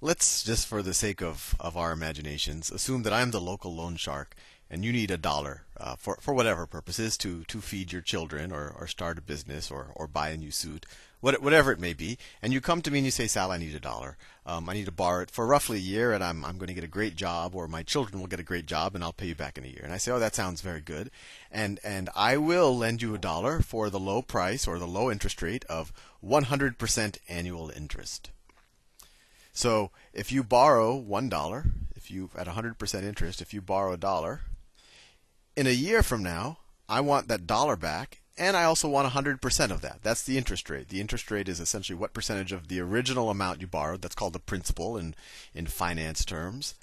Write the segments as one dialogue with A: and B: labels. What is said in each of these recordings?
A: let's just for the sake of, of our imaginations assume that I'm the local loan shark and you need a dollar uh, for, for whatever purposes to, to feed your children or, or start a business or, or buy a new suit, what, whatever it may be. And you come to me and you say, Sal, I need a dollar. Um, I need to borrow it for roughly a year and I'm, I'm going to get a great job or my children will get a great job and I'll pay you back in a year. And I say, oh, that sounds very good. And, and I will lend you a dollar for the low price or the low interest rate of 100% annual interest. So if you borrow one dollar, if you at 100% interest, if you borrow a dollar, in a year from now, I want that dollar back, and I also want 100% of that. That's the interest rate. The interest rate is essentially what percentage of the original amount you borrowed. That's called the principal in in finance terms.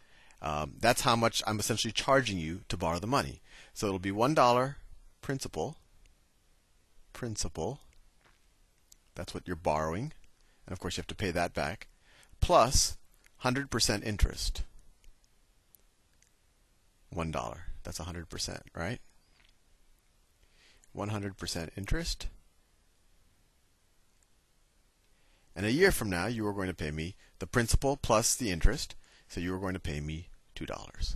A: Um, that's how much I'm essentially charging you to borrow the money. So it'll be one dollar principal. Principal. That's what you're borrowing, and of course you have to pay that back plus 100% interest. $1. That's 100%, right? 100% interest. And a year from now, you are going to pay me the principal plus the interest. So you are going to pay me $2.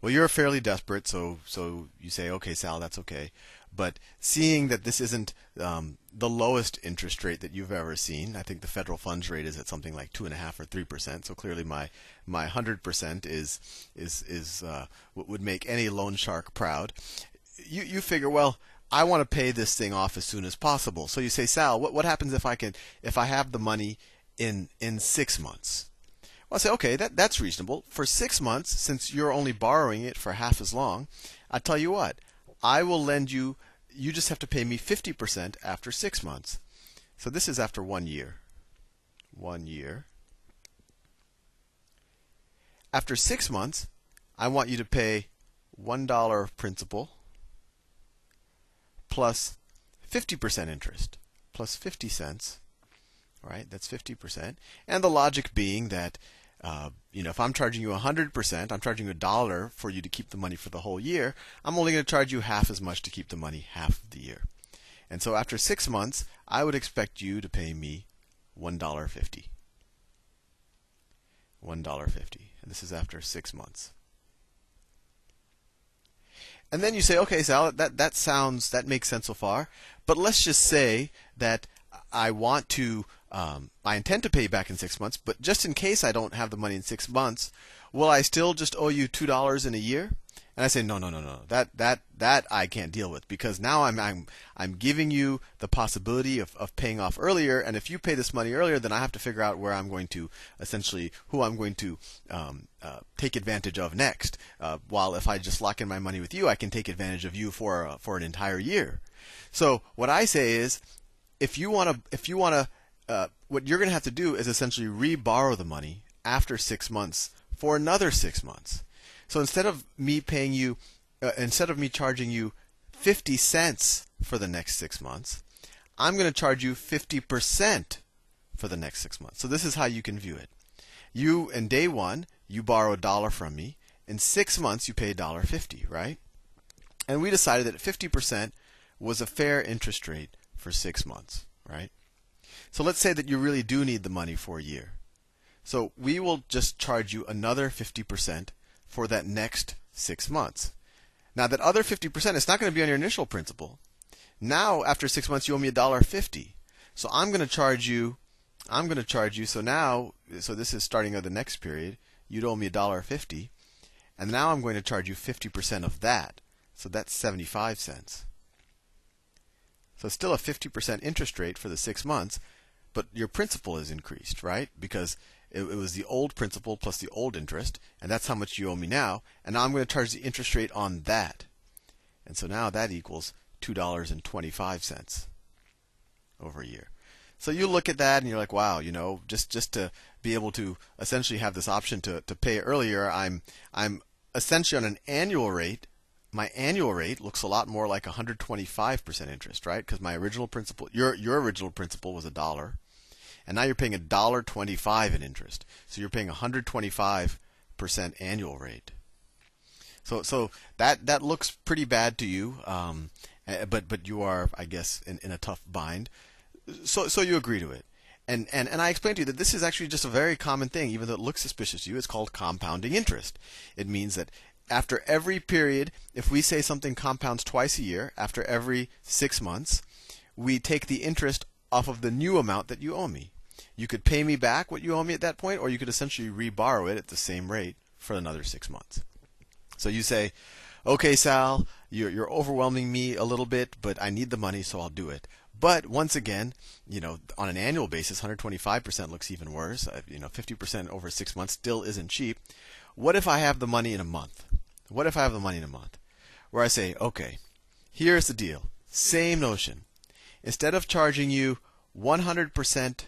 A: Well, you're fairly desperate, so so you say, okay, Sal, that's okay. But seeing that this isn't um, the lowest interest rate that you've ever seen, I think the federal funds rate is at something like two and a half or three percent. So clearly, my my hundred percent is is is uh, would make any loan shark proud. You you figure, well, I want to pay this thing off as soon as possible. So you say, Sal, what what happens if I can if I have the money in in six months? Well, I say, okay, that, that's reasonable. For six months, since you're only borrowing it for half as long, I tell you what, I will lend you, you just have to pay me 50% after six months. So this is after one year. One year. After six months, I want you to pay $1 principal plus 50% interest plus 50 cents. Right? That's 50%. And the logic being that uh, you know, if I'm charging you 100%, I'm charging you a dollar for you to keep the money for the whole year. I'm only going to charge you half as much to keep the money half of the year. And so after six months, I would expect you to pay me $1.50. $1.50. And this is after six months. And then you say, okay, Sal, that, that sounds, that makes sense so far. But let's just say that I want to um, I intend to pay you back in six months, but just in case I don't have the money in six months, will I still just owe you two dollars in a year? And I say, no, no, no, no. That that that I can't deal with because now I'm I'm I'm giving you the possibility of, of paying off earlier, and if you pay this money earlier, then I have to figure out where I'm going to essentially who I'm going to um, uh, take advantage of next. Uh, while if I just lock in my money with you, I can take advantage of you for uh, for an entire year. So what I say is, if you want to if you want to uh, what you're going to have to do is essentially re-borrow the money after six months for another six months. So instead of me paying you, uh, instead of me charging you 50 cents for the next six months, I'm going to charge you 50% for the next six months. So this is how you can view it. You, in day one, you borrow a dollar from me. In six months, you pay $1.50, right? And we decided that 50% was a fair interest rate for six months, right? So let's say that you really do need the money for a year. So we will just charge you another 50% for that next six months. Now that other 50% is not going to be on your initial principal. Now after six months you owe me a dollar fifty. So I'm going to charge you. I'm going to charge you. So now, so this is starting of the next period. You'd owe me a dollar fifty, and now I'm going to charge you 50% of that. So that's 75 cents. So still a 50% interest rate for the six months, but your principal is increased, right? Because it, it, was the old principal plus the old interest, and that's how much you owe me now. And now I'm going to charge the interest rate on that. And so now that equals $2.25 over a year. So you look at that and you're like, wow, you know, just, just to be able to essentially have this option to, to pay earlier, I'm, I'm essentially on an annual rate. My annual rate looks a lot more like 125% interest, right? Because my original principal, your, your original principal was a dollar and now you're paying a dollar twenty-five in interest. So you're paying 125 percent annual rate. So so that that looks pretty bad to you, um, eh, but but you are I guess in, in a tough bind. So so you agree to it. And, and, and I explained to you that this is actually just a very common thing, even though it looks suspicious to you. It's called compounding interest. It means that after every period, if we say something compounds twice a year, after every six months, we take the interest off of the new amount that you owe me. You could pay me back what you owe me at that point, or you could essentially reborrow it at the same rate for another six months. So you say, okay, Sal, you're, you're overwhelming me a little bit, but I need the money, so I'll do it. But once again, you know, on an annual basis, 125% looks even worse. Uh, you know, 50% over six months still isn't cheap. What if I have the money in a month? What if I have the money in a month? Where I say, okay, here's the deal. Same notion. Instead of charging you 100%,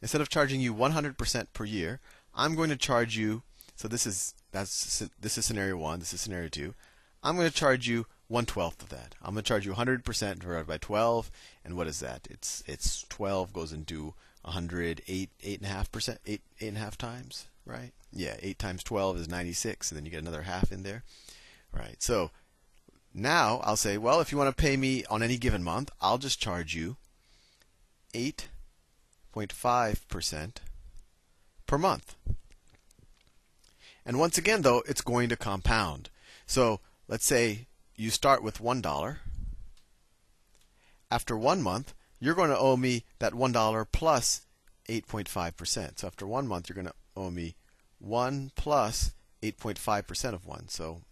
A: instead of charging you 100% per year, I'm going to charge you. So this is that's this is scenario one. This is scenario two. I'm going to charge you one twelfth of that. I'm going to charge you 100% divided by 12, and what is that? It's it's 12 goes into 100, eight eight and a half percent, eight eight and a half times, right? Yeah, eight times 12 is 96, and then you get another half in there, right? So now I'll say, well, if you want to pay me on any given month, I'll just charge you 8.5% per month. And once again, though, it's going to compound. So let's say you start with $1. After one month, you're going to owe me that $1 plus 8.5%. So after one month, you're going to owe me 1 plus 8.5% of 1. So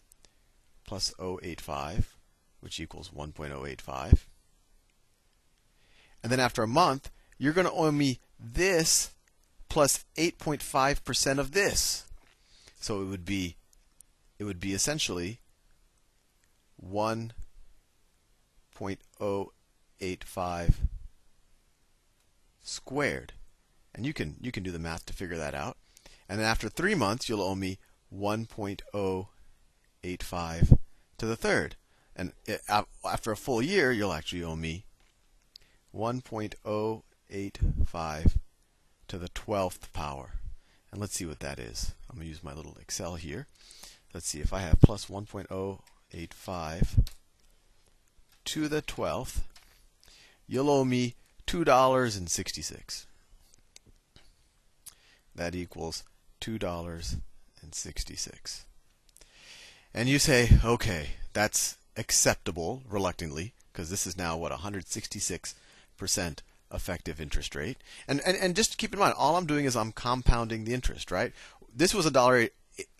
A: plus 085, which equals 1.085. And then after a month, you're going to owe me this plus 8.5% of this. So it would be it would be essentially 1.085 squared. And you can you can do the math to figure that out. And then after 3 months, you'll owe me 1.085 to the third. And after a full year, you'll actually owe me 1.085 to the 12th power. And let's see what that is. I'm going to use my little Excel here. Let's see if I have plus 1.085 to the 12th, you'll owe me $2.66. That equals $2.66. And you say, okay, that's acceptable reluctantly, because this is now what 166% effective interest rate. And, and and just keep in mind, all I'm doing is I'm compounding the interest, right? This was a dollar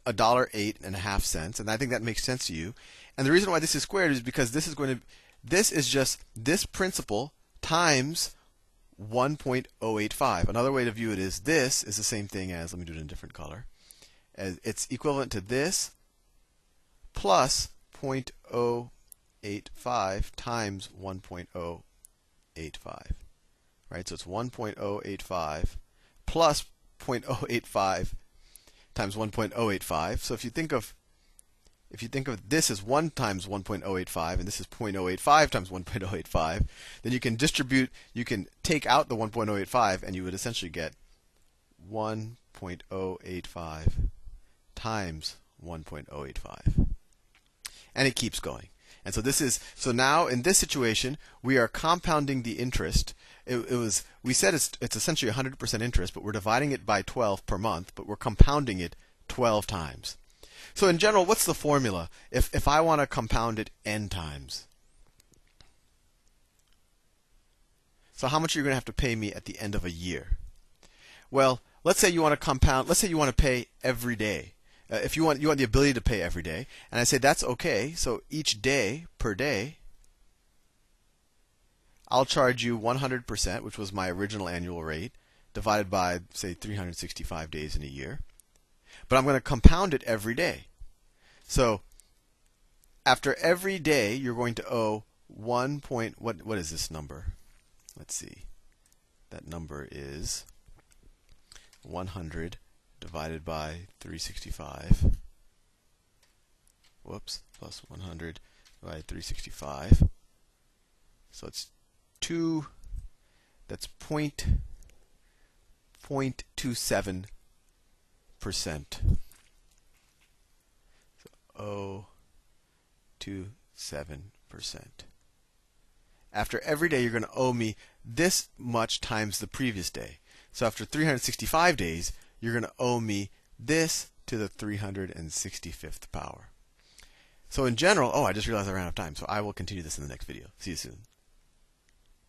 A: a dollar eight and a half cents, and I think that makes sense to you. And the reason why this is squared is because this is going to this is just this principal times 1.085. Another way to view it is this is the same thing as let me do it in a different color. As it's equivalent to this plus 0.085 times 1.085 right? So it's 1.085 plus 0.085 times 1.085. So if you think of if you think of this as 1 times 1.085 and this is 0.085 times 1.085, then you can distribute, you can take out the 1.085 and you would essentially get 1.085 times 1.085. And it keeps going. And so this is so now in this situation we are compounding the interest it, it was we said it's it's essentially 100% interest, but we're dividing it by 12 per month, but we're compounding it 12 times. So in general, what's the formula if if I want to compound it n times? So how much are you going to have to pay me at the end of a year? Well, let's say you want to compound. Let's say you want to pay every day. Uh, if you want you want the ability to pay every day, and I say that's okay. So each day per day, I'll charge you 100%, which was my original annual rate, divided by, say, 365 days in a year. But I'm going to compound it every day. So after every day, you're going to owe 1 point, what, what is this number? Let's see. That number is 100 divided by 365. Whoops, plus 100 divided by 365. So it's two that's point point two seven percent. So oh two seven percent. After every day you're going to owe me this much times the previous day. So after 365 days, you're going to owe me this to the 365th power. So in general, oh, I just realized I ran out of time. So I will continue this in the next video. See you soon.